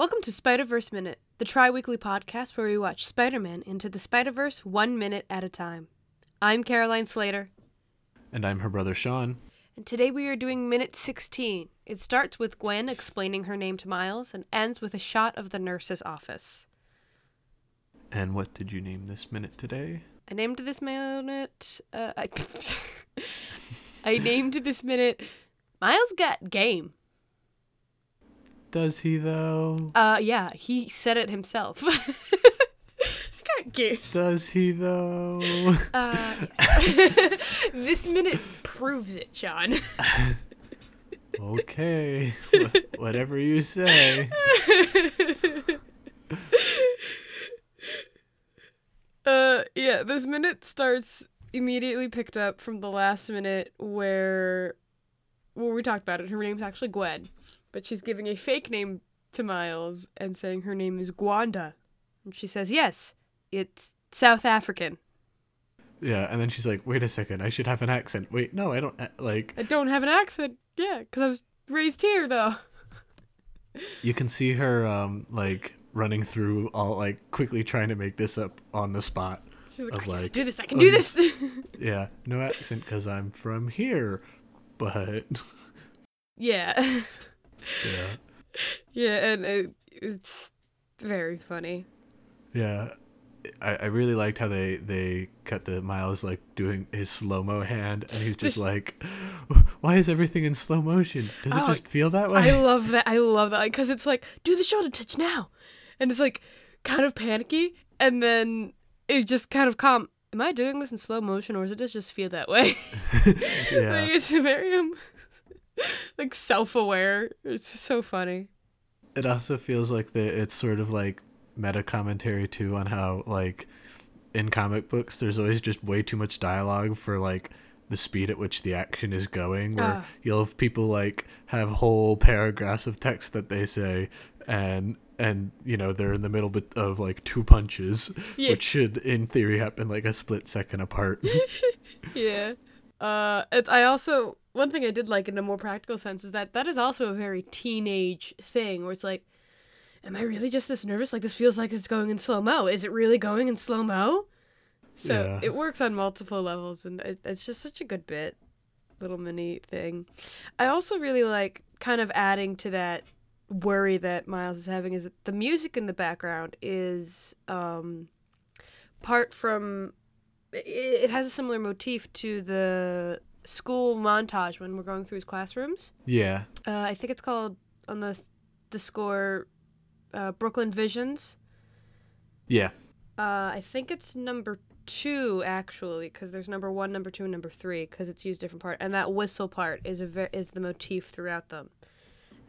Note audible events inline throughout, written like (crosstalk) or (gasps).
Welcome to Spider Verse Minute, the tri weekly podcast where we watch Spider Man into the Spider Verse one minute at a time. I'm Caroline Slater, And I'm her brother Sean. and today we are doing minute 16. It starts with Gwen explaining her name to Miles and ends with a shot of the nurse's office. And what did you name this minute today? I named this minute. Uh, I, (laughs) I named this minute Miles Got Game. Does he though? Uh, yeah, he said it himself. (laughs) Does he though? Uh, (laughs) this minute proves it, Sean. (laughs) okay. Wh- Whatever you say. uh, yeah, this minute starts immediately picked up from the last minute where, well, we talked about it. Her name's actually Gwen, but she's giving a fake name to Miles and saying her name is Gwanda, and she says yes, it's South African. Yeah, and then she's like, "Wait a second, I should have an accent." Wait, no, I don't. uh, Like, I don't have an accent. Yeah, because I was raised here though. (laughs) you can see her, um, like running through all like quickly trying to make this up on the spot. She's like, Of I can like, do this. I can oh, do this. (laughs) Yeah, no accent because I'm from here, but yeah. (laughs) yeah, Yeah, and it, it's very funny. yeah. I, I really liked how they they cut the Miles like doing his slow mo hand, and he's just (laughs) like, "Why is everything in slow motion? Does it Oh, just feel that way?" I love that. I love that because it's like do the shoulder touch now, and it's like kind of panicky, and then it just kind of calm. Am I doing this in slow motion, or does it just just feel that way? (laughs) (laughs) yeah, like it's very um, (laughs) like self aware. It's just so funny. it also feels like the it's sort of like meta commentary too on how like in comic books there's always just way too much dialogue for like the speed at which the action is going where Ah. you'll have people like have whole paragraphs of text that they say and and you know they're in the middle bit of like two punches Yeah. which should in theory happen like a split second apart (laughs) Yeah. Uh, it's, I also one thing I did like in a more practical sense is that that is also a very teenage thing where it's like, am I really just this nervous? Like this feels like it's going in slow mo. Is it really going in slow mo? So Yeah. it works on multiple levels, and it's just such a good bit, little mini thing. I also really like kind of adding to that worry that Miles is having is that the music in the background is um, part from it, it has a similar motif to the school montage when we're going through his classrooms. yeah Uh, I think it's called on the the score uh, Brooklyn Visions. yeah Uh, I think it's number two actually, because there's number one, number two, and number three, because it's used different part, and that whistle part is a ver- is the motif throughout them.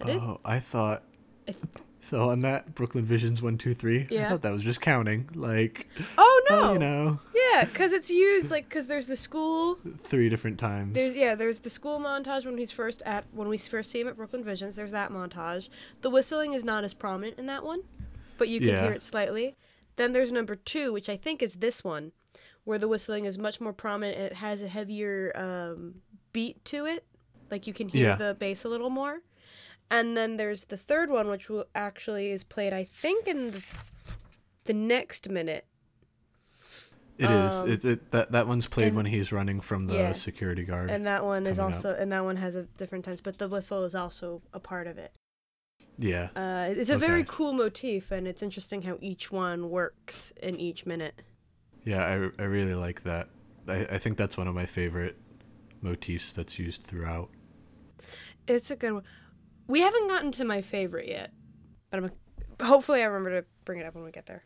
I did- oh i thought I- so on that brooklyn visions one two three i thought that was just counting like Oh no! oh, you know Yeah, because it's used like because there's the school. three different times. There's yeah, there's the school montage when he's first at when we first see him at Brooklyn Visions. There's that montage. The whistling is not as prominent in that one, but you can Yeah. hear it slightly. Then there's number two, which I think is this one, where the whistling is much more prominent and it has a heavier um, beat to it. Like you can hear Yeah. the bass a little more. And then there's the third one, which will actually is played, I think, in the, the next minute. It is. um, It's it that that one's played and- when he's running from the Yeah. security guard. And that one is coming up. also, and that one has a different tense, but the whistle is also a part of it. yeah. Uh, it's a very cool motif, and it's interesting how each one works in each minute. Yeah, I, I really like that. I, I think that's one of my favorite motifs that's used throughout. It's a good one. We haven't gotten to my favorite yet, but I'm hopefully I remember to bring it up when we get there.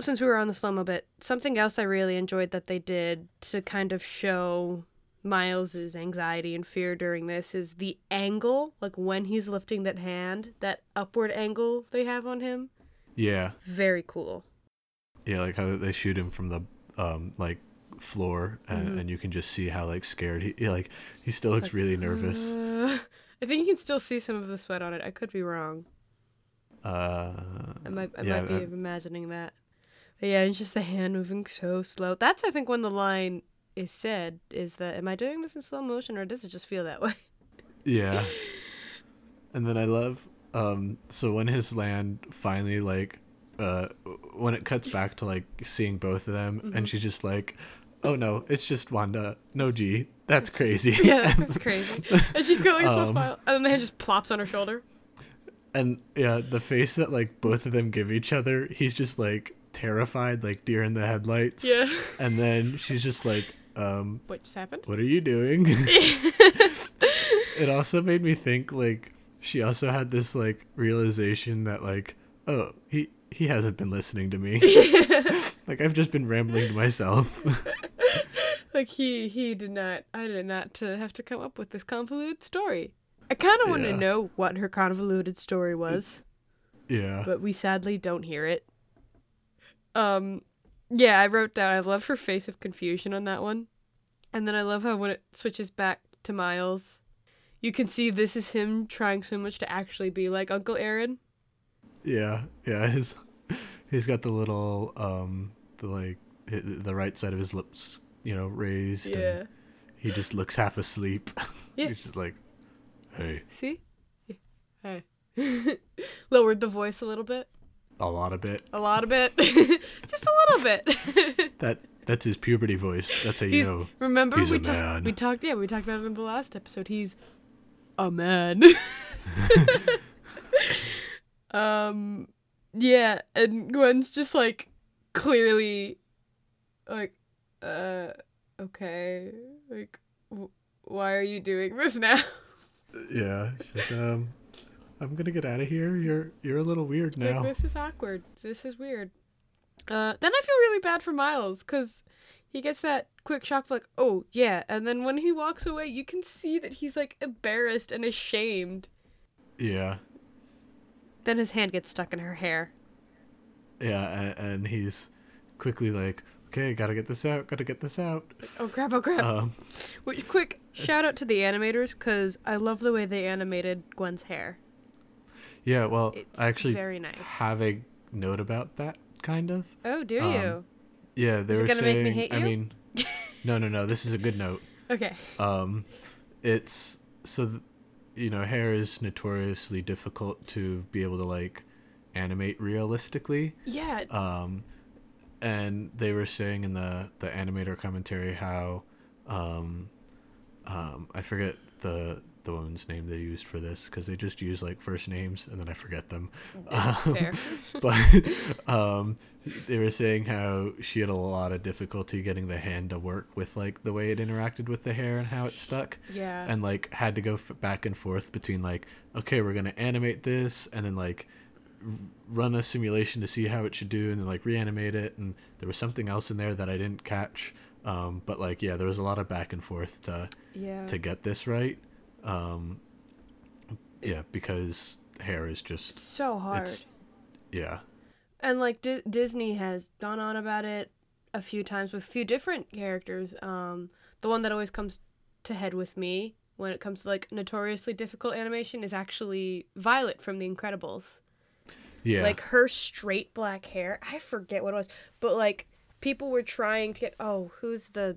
Since we were on the slow mo bit, something else I really enjoyed that they did to kind of show Miles's anxiety and fear during this is the angle, like when he's lifting that hand, that upward angle they have on him. Yeah. Very cool. Yeah, like how they shoot him from the um like floor and, Mhm. and you can just see how like scared he like he still looks Like, really nervous. uh, (laughs) I think you can still see some of the sweat on it. I could be wrong. Uh I might, I yeah, might be uh, imagining that. Yeah, it's just the hand moving so slow. That's I think when the line is said is that am I doing this in slow motion or does it just feel that way? Yeah. (laughs) And then I love Um, so when his land finally like, uh, when it cuts back to like seeing both of them, Mm-hmm. and she's just like, "Oh no, it's just Wanda. No G. That's crazy." (laughs) Yeah, that's (laughs) crazy. And she's got like a small Um, smile, and then the hand just plops on her shoulder. and yeah, the face that like both of them give each other, he's just like terrified, like deer in the headlights. Yeah. And then she's just like, um, What just happened? what are you doing? it also made me think like she also had this like realization that like, oh, he he hasn't been listening to me. (laughs) like I've just been rambling to myself. Like he he did not. I did not to have to come up with this convoluted story. I kind of want to Yeah. know what her convoluted story was, yeah. but we sadly don't hear it. Um, yeah, I wrote down. I love her face of confusion on that one, and then I love how when it switches back to Miles, you can see this is him trying so much to actually be like Uncle Aaron. Yeah. Yeah, his he's got the little um the like the right side of his lips, you know, raised Yeah. and he just looks half asleep. (laughs) Yeah. he's just like, "Hey, See? Hey. (laughs) Lowered the voice a little bit. A lot of it." A lot of it. (laughs) Just a little bit. (laughs) That that's his puberty voice. That's how you He's know. remember he's we talked we talked yeah, we talked about it in the last episode. He's a man. (laughs) um yeah, and Gwen's just like clearly like uh okay, like w- why are you doing this now? Yeah. She's like, um, I'm gonna get out of here. You're you're a little weird now. Like this is awkward. This is weird. Uh, then I feel really bad for Miles because he gets that quick shock of like, oh yeah, and then when he walks away, you can see that he's like embarrassed and ashamed. Yeah. Then his hand gets stuck in her hair. Yeah, and, and he's quickly like, okay, gotta get this out. Gotta get this out. Oh crap! Oh crap! Um, Which quick shout out to the animators because I love the way they animated Gwen's hair. Yeah. Well, It's I actually very nice. have a note about that kind of. Oh, do um, you? Yeah, they Is were gonna make saying. me hate I mean, (laughs) no, no, no. This is a good note. Okay. Um, it's so th- you know, hair is notoriously difficult to be able to like animate realistically. Yeah. Um, and they were saying in the the animator commentary how, um, um, I forget the the woman's name they used for this because they just use like first names and then I forget them. Um, (laughs) but um, they were saying how she had a lot of difficulty getting the hand to work with like the way it interacted with the hair and how it stuck Yeah. and like had to go f- back and forth between like okay we're gonna animate this and then like r- run a simulation to see how it should do and then like reanimate it and there was something else in there that i didn't catch um, but like yeah there was a lot of back and forth to yeah. to get this right um, yeah because hair is just so hard. yeah And like Di- Disney has gone on about it a few times with a few different characters. Um, the one that always comes to head with me when it comes to like notoriously difficult animation is actually Violet from The Incredibles. yeah Like her straight black hair, I forget what it was, but like people were trying to get. Oh, who's the,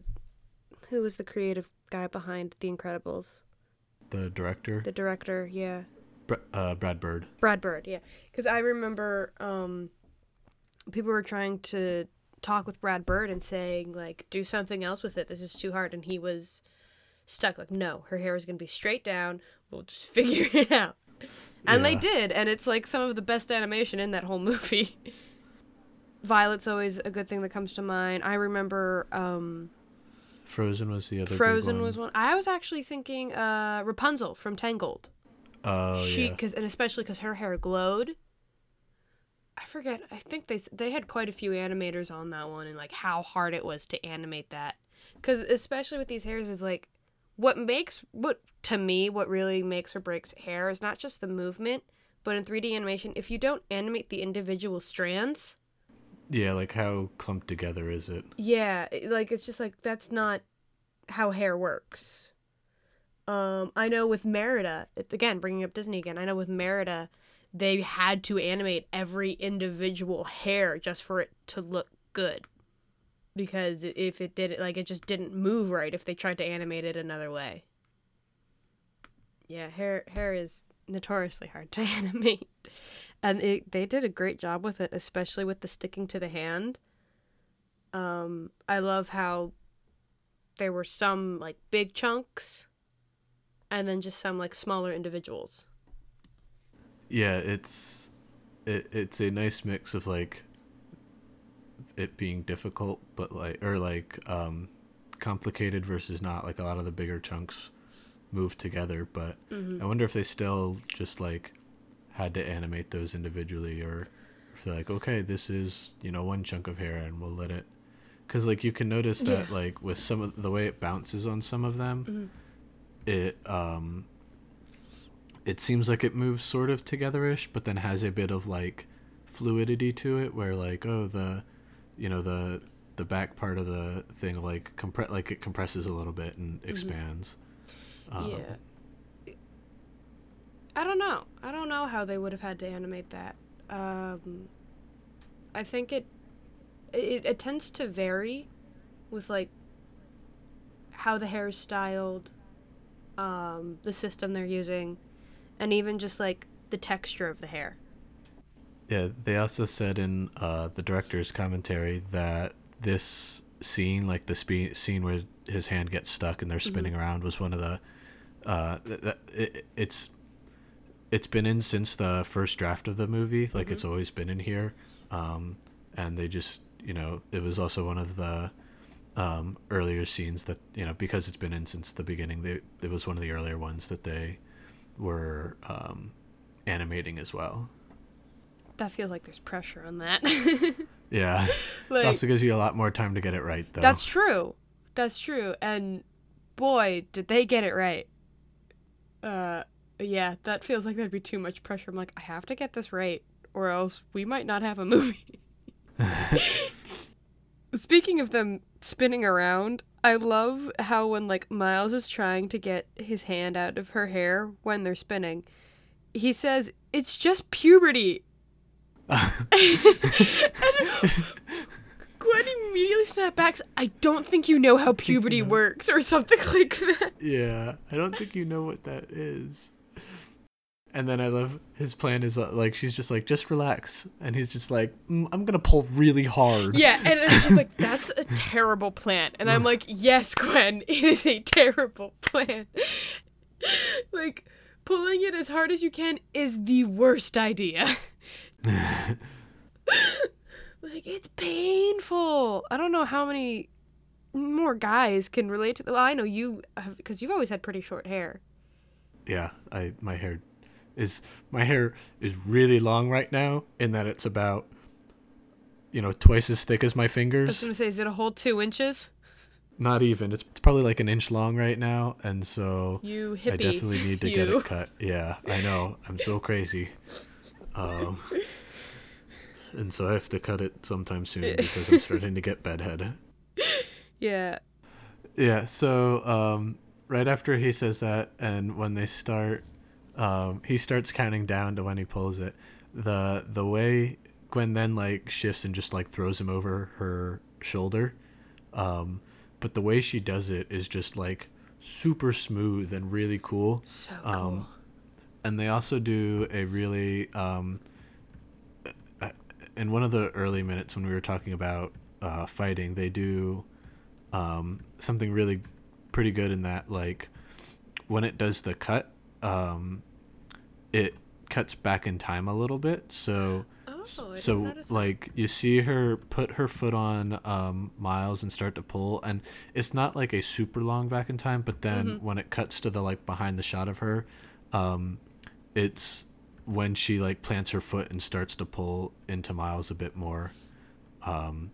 who was the creative guy behind The Incredibles? The director The director, yeah. Br- uh, brad bird Brad Bird, yeah. Because I remember um, people were trying to talk with Brad Bird and saying like, do something else with it. This is too hard, and he was stuck. Like, no, her hair is gonna be straight down. We'll just (laughs) figure it out. And they did, and it's like some of the best animation in that whole movie. (laughs) Violet's always a good thing that comes to mind. I remember um, frozen was the other Frozen one. was one. I was actually thinking uh, Rapunzel from Tangled. oh she yeah cause and especially because her hair glowed i forget i think they they had quite a few animators on that one and like how hard it was to animate that because especially with these hairs is like what makes what to me what really makes or breaks hair is not just the movement but in 3d animation if you don't animate the individual strands yeah like how clumped together is it yeah, like it's just like that's not how hair works. Um, I know with Merida, again bringing up Disney again. I know with Merida, they had to animate every individual hair just for it to look good, because if it did like it just didn't move right if they tried to animate it another way. Yeah, hair hair is notoriously hard to (laughs) animate. And it, they did a great job with it, especially with the sticking to the hand. Um, I love how there were some like big chunks and then just some like smaller individuals. Yeah, it's it, it's a nice mix of like it being difficult but like or like um complicated versus not like a lot of the bigger chunks move together but Mm-hmm. i wonder if they still just like had to animate those individually or if they're like okay this is you know one chunk of hair and we'll let it because like you can notice that Yeah. like with some of the way it bounces on some of them Mhm. it um it seems like it moves sort of togetherish but then has a bit of like fluidity to it where like oh the you know the the back part of the thing like compress like it compresses a little bit and expands um, yeah. I don't know. I don't know how they would have had to animate that. Um, I think it, it it tends to vary with like how the hair is styled, um, the system they're using, and even just like the texture of the hair. Yeah, they also said in uh, the director's commentary that this scene, like the spe- scene where his hand gets stuck and they're spinning around, was one of the. Uh, th- th- it, it's it's been in since the first draft of the movie. Like it's always been in here, um, and they just you know it was also one of the um, earlier scenes that you know because it's been in since the beginning. They it was one of the earlier ones that they were um, animating as well. That feels like there's pressure on that. (laughs) Yeah. like, it also gives you a lot more time to get it right, though. That's true. That's true. And boy, did they get it right. Uh yeah, that feels like there'd be too much pressure. I'm like, I have to get this right or else we might not have a movie. (laughs) Speaking of them spinning around, I love how when like Miles is trying to get his hand out of her hair when they're spinning, he says, "It's just puberty." (laughs) and Gwen immediately snapbacks, I don't think you know how puberty (laughs) works, or something like that. yeah, I don't think you know what that is. And then I love his plan is uh, like she's just like just relax, and he's just like mm, I'm gonna pull really hard. Yeah, and it's just like, (laughs) that's a terrible plan. And I'm like, yes, Gwen, (laughs) it is a terrible plan. (laughs) like, pulling it as hard as you can is the worst idea. like, it's painful. I don't know how many more guys can relate to. The Well, I know you, because you've always had pretty short hair. yeah. I my hair is my hair is really long right now, in that it's about you know twice as thick as my fingers. I was gonna say, is it a whole two inches? Not even. It's, it's probably like an inch long right now, and so You hippie. I definitely need to (laughs) get it cut. Yeah, I know. I'm so crazy. Um, (laughs) and so I have to cut it sometime soon because I'm starting to get bedhead. (laughs) Yeah. Yeah, so um, right after he says that, and when they start, um, he starts counting down to when he pulls it. The the way Gwen then like shifts and just like throws him over her shoulder, um, but the way she does it is just like super smooth and really cool. So cool. Um, and they also do a really um, in one of the early minutes when we were talking about uh, fighting they do um, something really pretty good in that like when it does the cut um, it cuts back in time a little bit so oh, so like you see her put her foot on um, Miles and start to pull, and it's not like a super long back in time. But then Mhm. when it cuts to the like behind the shot of her, um, it's when she like plants her foot and starts to pull into Miles a bit more, um,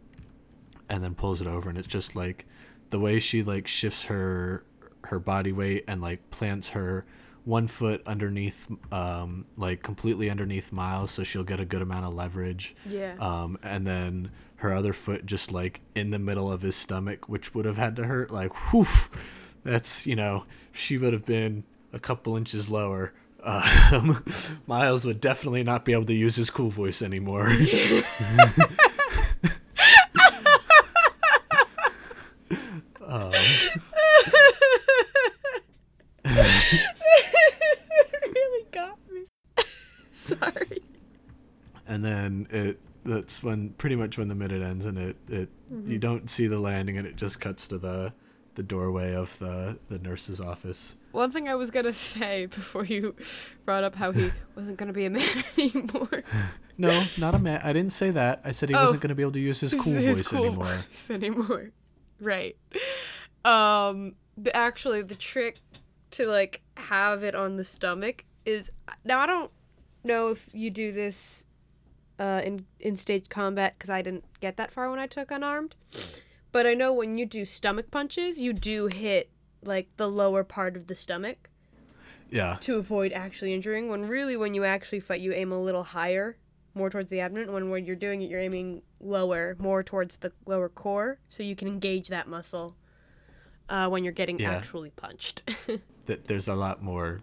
and then pulls it over, and it's just like the way she like shifts her her body weight and like plants her one foot underneath um like completely underneath miles so she'll get a good amount of leverage. Yeah. um and then her other foot just like in the middle of his stomach which would have had to hurt like whew that's you know she would have been a couple inches lower. Um, (laughs) miles would definitely not be able to use his cool voice anymore (laughs) (laughs) um, it really got when pretty much when the minute ends and it it Mm-hmm. you don't see the landing and it just cuts to the the doorway of the the nurse's office. One thing I was gonna (laughs) say before you brought up how he (laughs) wasn't gonna be a man (laughs) anymore. No, not a man. I didn't say that. I said he Oh. wasn't going to be able to use his cool His voice cool anymore. voice anymore. Right. Um. The, actually, the trick to like have it on the stomach is now I don't know if you do this uh, in in stage combat because I didn't get that far when I took unarmed, but I know when you do stomach punches, you do hit like the lower part of the stomach Yeah. to avoid actually injuring. When really, when you actually fight, you aim a little higher, more towards the abdomen. When when you're doing it, you're aiming lower, more towards the lower core, so you can engage that muscle uh, when you're getting Yeah. actually punched. (laughs) That there's a lot more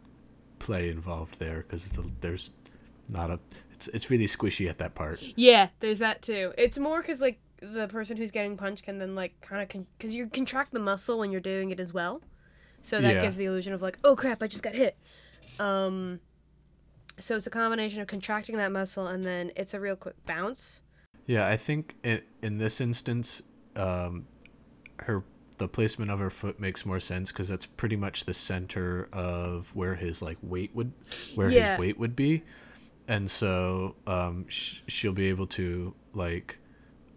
play involved there because there's not a it's it's really squishy at that part. yeah, there's that too. It's more because like the person who's getting punched can then like kind of con- because you contract the muscle when you're doing it as well, so that Yeah. gives the illusion of like, oh crap, I just got hit. Um, so it's a combination of contracting that muscle and then it's a real quick bounce. Yeah, I think in, in this instance, um, her the placement of her foot makes more sense because that's pretty much the center of where his like weight would where Yeah. his weight would be, and so um, sh- she'll be able to like,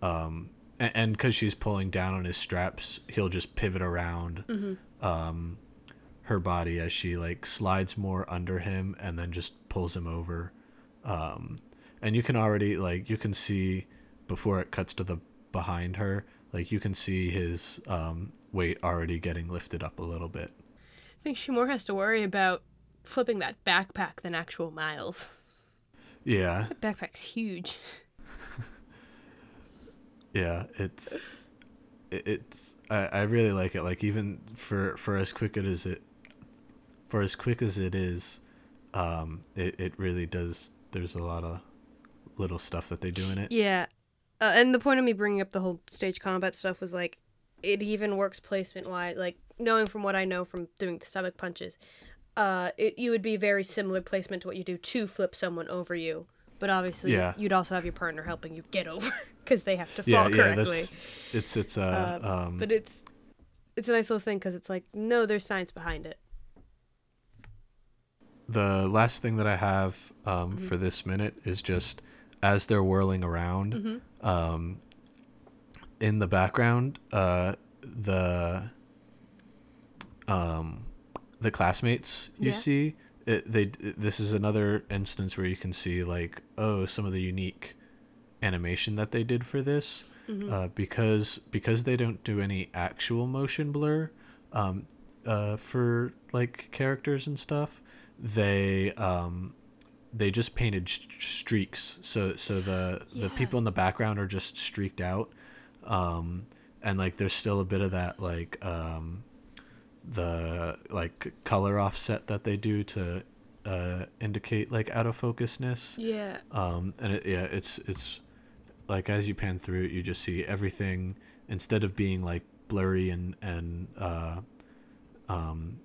um, and because she's pulling down on his straps, he'll just pivot around. Um, her body as she like slides more under him and then just pulls him over um and you can already like you can see before it cuts to the behind her like you can see his um weight already getting lifted up a little bit I think she more has to worry about flipping that backpack than actual miles. Yeah That backpack's huge. yeah it's it's I, I really like it like even for for as quick it as it for as quick as it is um it, it really does there's a lot of little stuff that they do in it Yeah. Uh, and the point of me bringing up the whole stage combat stuff was like, it even works placement wise. Like, knowing from what I know from doing the stomach punches, uh, it, you would be very similar placement to what you do to flip someone over you. But obviously, Yeah. you'd also have your partner helping you get over (laughs) because they have to fall yeah yeah correctly. that's it's it's uh um But it's it's a nice little thing because it's like, no, there's science behind it. the last thing that I have um, Mm-hmm. for this minute is just as they're whirling around, Mm-hmm. um, in the background, uh, the um, the classmates you Yeah. see. It, they this is another instance where you can see like oh some of the unique animation that they did for this Mm-hmm. uh, because because they don't do any actual motion blur um, uh, for like characters and stuff they um, they just painted sh- streaks so so the the people in the background are just streaked out um, and like there's still a bit of that like um, the like color offset that they do to uh, indicate like out of focusness Yeah. um and it, yeah it's it's like as you pan through it you just see everything instead of being like blurry and and uh um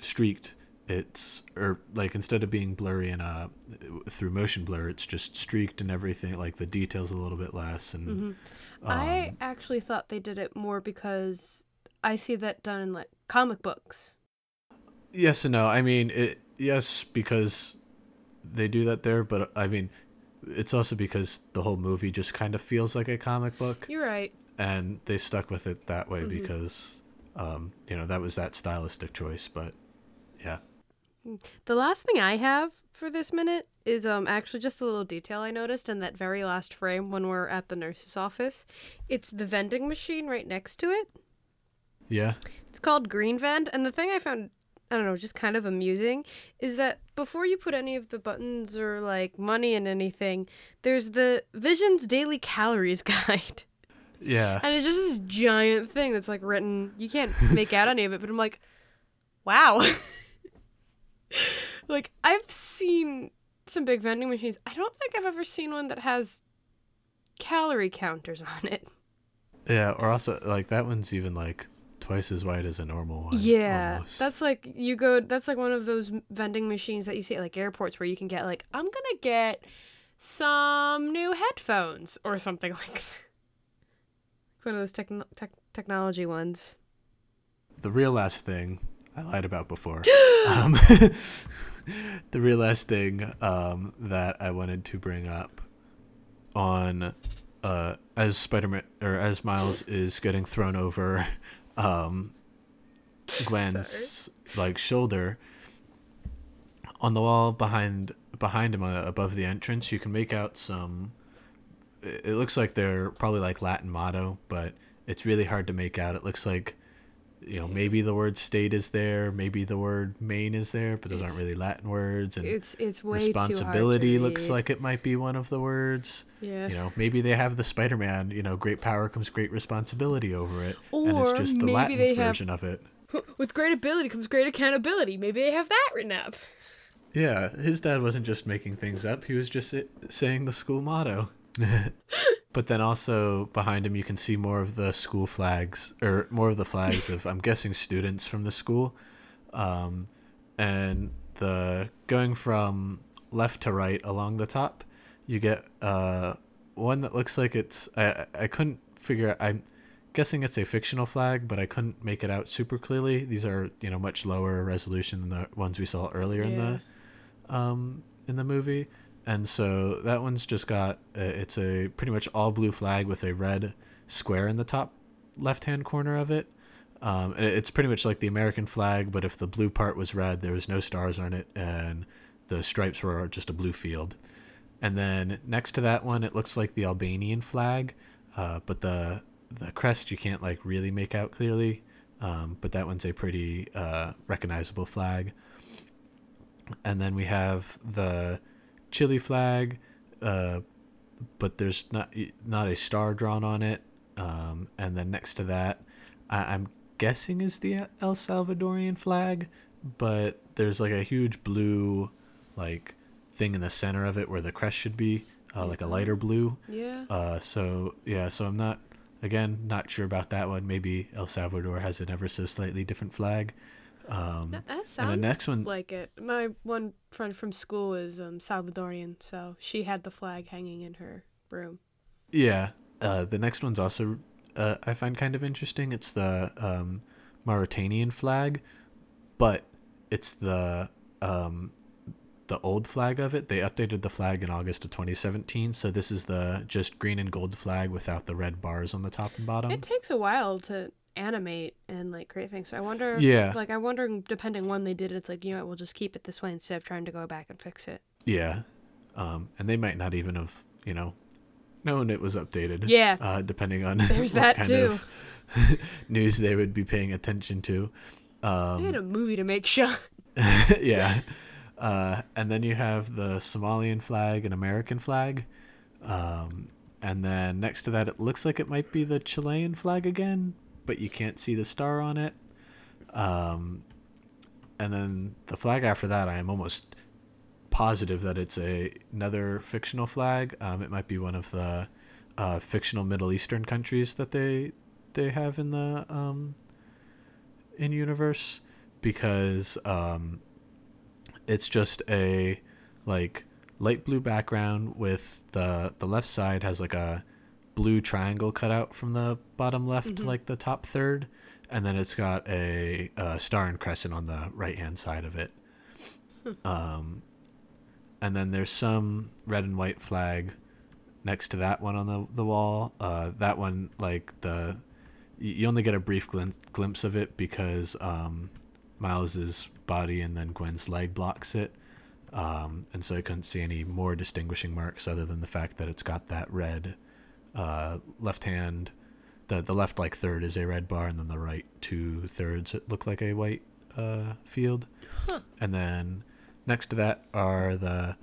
streaked it's or like instead of being blurry and uh through motion blur it's just streaked and everything like the details a little bit less and Mm-hmm. um, I actually thought they did it more because I see that done in like comic books. yes and no i mean it yes because they do that there but i mean it's also because the whole movie just kind of feels like a comic book You're right. and they stuck with it that way Mhm. because um, you know that was that stylistic choice but yeah The last thing I have for this minute is um actually just a little detail I noticed in that very last frame when we're at the nurse's office. It's the vending machine right next to it. Yeah It's called Green Vend, and the thing I found I don't know, just kind of amusing is that before you put any of the buttons or like money in anything, there's the Vision's Daily Calories (laughs) Guide. yeah And it's just this giant thing that's like written. You can't make out any of it, but I'm like, wow. (laughs) like I've seen some big vending machines. I don't think I've ever seen one that has calorie counters on it. yeah or also like that one's even like twice as wide as a normal one Yeah, almost. that's like you go. That's like one of those vending machines that you see at like airports where you can get like I'm gonna get some new headphones or something (laughs) like that. One of those techn tech technology ones. The real last thing I lied about before. (gasps) um, (laughs) the real last thing um, that I wanted to bring up on uh, as Spider-Man or as Miles (laughs) is getting thrown over um, Gwen's like shoulder on the wall behind behind him uh, above the entrance. You can make out some it looks like they're probably like Latin motto but it's really hard to make out. It looks like you know maybe the word state is there maybe the word main is there but those aren't really Latin words and It's it's way responsibility too hard to looks like it might be one of the words yeah. you know maybe they have the spider-man you know great power comes great responsibility over it and it's just the maybe latin they have- version of it (laughs) With great ability comes great accountability. Maybe they have that written up. yeah his dad wasn't just making things up he was just saying the school motto but then also behind him you can see more of the school flags or more of the flags of i'm guessing students from the school. Um, and the going from left to right along the top you get uh, one that looks like it's I, I- couldn't figure out i'm guessing it's a fictional flag but i couldn't make it out super clearly. These are you know much lower resolution than the ones we saw earlier in the um, in the movie and so that one's just got uh, it's a pretty much all blue flag with a red square in the top left hand corner of it. Um, it's pretty much like the american flag but if the blue part was red there was no stars on it and the stripes were just a blue field. And then next to that one it looks like the albanian flag uh, but the the crest you can't like really make out clearly um, but that one's a pretty uh, recognizable flag. And then we have the Chile flag, uh, but there's not not a star drawn on it. Um, and then next to that, I, I'm guessing is the El Salvadorian flag, but there's like a huge blue, like thing in the center of it where the crest should be, uh, like a lighter blue. Yeah. Uh, so yeah, so I'm not again not sure about that one. Maybe El Salvador has an ever so slightly different flag. Um, That, that and the sounds next one- like it. My one friend from school is um, Salvadorian, so she had the flag hanging in her room. Yeah. Uh, the next one's also uh, I find kind of interesting. It's the um, Mauritanian flag, but it's the um, the old flag of it. They updated the flag in August of 2017, so this is the just green and gold flag without the red bars on the top and bottom. It takes a while to animate and like create things. So I wonder. Yeah. Like I'm wondering, depending when they did it, it's like you know what, we'll just keep it this way instead of trying to go back and fix it. Yeah. Um, and they might not even have, you know, known it was updated. Yeah. Uh, depending on There's (laughs) that kind too. of (laughs) news they would be paying attention to. Um, they had a movie to make sure. (laughs) yeah. Uh, and then you have the Somalian flag and American flag. Um, and then next to that, it looks like it might be the Chilean flag again, but you can't see the star on it. Um, and then the flag after that, I am almost positive that it's a another fictional flag. Um, it might be one of the uh, fictional Middle Eastern countries that they they have in the um, in universe because um, it's just a like light blue background with the the left side has like a blue triangle cut out from the bottom left to Mhm. like the top third and then it's got a, uh star and crescent on the right hand side of it. Um and then there's some red and white flag next to that one on the, the wall. Uh that one like the you only get a brief glin- glimpse of it because um miles's body and then gwen's leg blocks it. Um, and so I couldn't see any more distinguishing marks other than the fact that it's got that red uh, left hand. The the left like third is a red bar, and then the right two thirds look like a white uh, field. Huh. And then next to that are the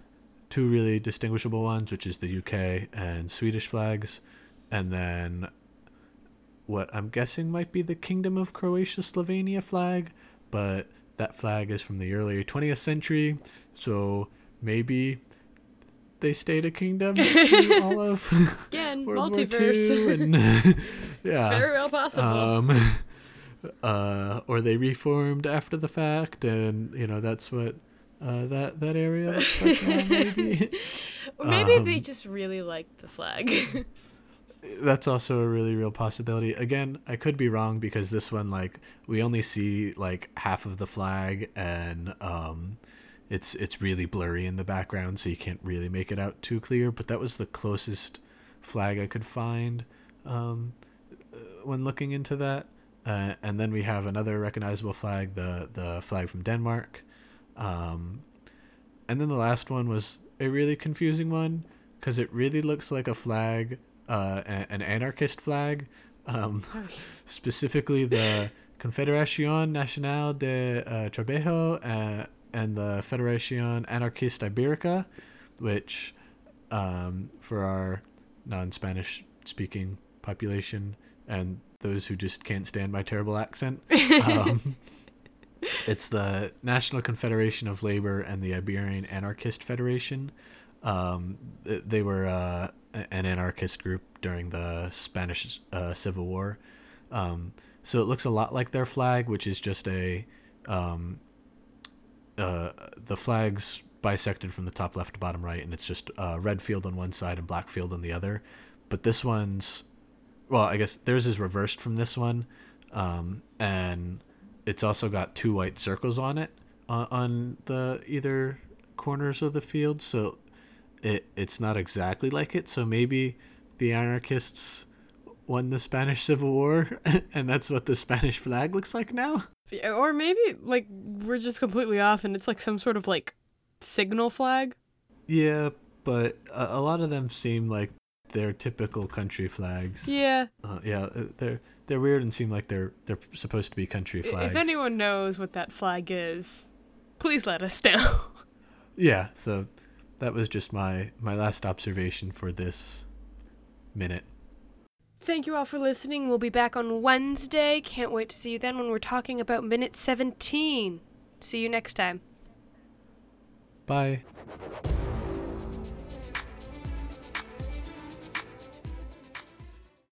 two really distinguishable ones, which is the UK and Swedish flags, and then what I'm guessing might be the Kingdom of Croatia Slovenia flag, but that flag is from the early 20th century, so maybe they stayed a kingdom (laughs) through all of (laughs) Again, World War multiverse. II and (laughs) yeah. Very well possible. Um, uh, or they reformed after the fact, and you know that's what uh, that that area looks like now, maybe. Or maybe they Um, just really liked the flag. That's also a really real possibility. Again, I could be wrong because this one, like, we only see like half of the flag, and um, it's it's really blurry in the background, so you can't really make it out too clear. But that was the closest flag I could find um, uh, when looking into that. Uh, and then we have another recognizable flag, the the flag from Denmark. Um, and then the last one was a really confusing one because it really looks like a flag, uh, an anarchist flag, um, specifically the Confederación Nacional de uh, Trabajo uh, and the Federación Anarquista Ibérica, which, um, for our non-Spanish speaking population and those who just can't stand my terrible accent, um, (laughs) it's the National Confederation of Labor and the Iberian Anarchist Federation. Um, they were uh, an anarchist group during the Spanish uh, Civil War. Um, so it looks a lot like their flag, which is just a um, uh, the flag's bisected from the top left to bottom right, and it's just uh, red field on one side and black field on the other. But this one's, well, I guess theirs is reversed from this one, um, and it's also got two white circles on it uh, on the either corners of the field. So it it's not exactly like it. So maybe the anarchists won the Spanish Civil War, (laughs) and that's what the Spanish flag looks like now. Or maybe like we're just completely off and it's like some sort of like signal flag. Yeah, but a, a lot of them seem like they're typical country flags. Yeah. Uh, yeah, uh, they're they're weird and seem like they're they're supposed to be country flags. If anyone knows what that flag is, please let us know. (laughs) Yeah, so that was just my my last observation for this minute. Thank you all for listening. We'll be back on Wednesday. Can't wait to see you then when we're talking about minute 17. See you next time. Bye.